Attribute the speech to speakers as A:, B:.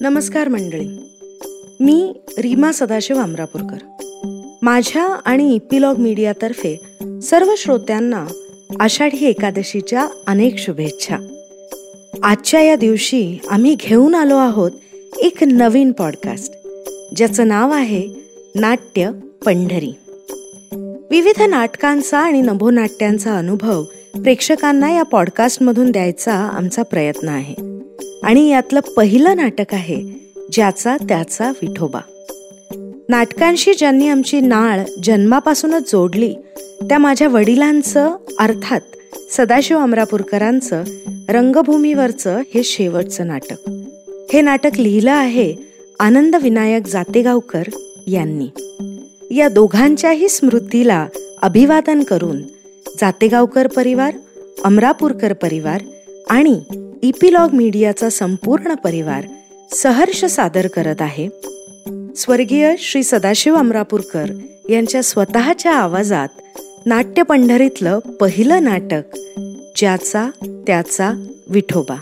A: नमस्कार मंडळी. मी रीमा सदाशिव अमरापूरकर माझ्या आणि इपिलॉग मीडियातर्फे सर्व श्रोत्यांना आषाढी एकादशीच्या अनेक शुभेच्छा. आजच्या या दिवशी आम्ही घेऊन आलो आहोत एक नवीन पॉडकास्ट ज्याचं नाव आहे नाट्य पंढरी. विविध नाटकांचा आणि नभोनाट्यांचा अनुभव प्रेक्षकांना या पॉडकास्टमधून द्यायचा आमचा प्रयत्न आहे. आणि यातलं पहिलं नाटक आहे ज्याचा त्याचा विठोबा. नाटकांशी ज्यांनी आमची नाळ जन्मापासूनच जोडली त्या माझ्या वडिलांचं अर्थात सदाशिव अमरापूरकरांचं रंगभूमीवरचं हे शेवटचं नाटक. हे नाटक लिहिलं आहे आनंद विनायक जातेगावकर यांनी. या दोघांच्याही स्मृतीला अभिवादन करून जातेगावकर परिवार अमरापूरकर परिवार आणि इपिलॉग मीडियाचा संपूर्ण परिवार सहर्ष सादर करत आहे. स्वर्गीय श्री सदाशिव अमरापूरकर यांच्या स्वतःच्या आवाजात नाट्य पंढरीतलं पहिलं नाटक ज्याचा त्याचा विठोबा.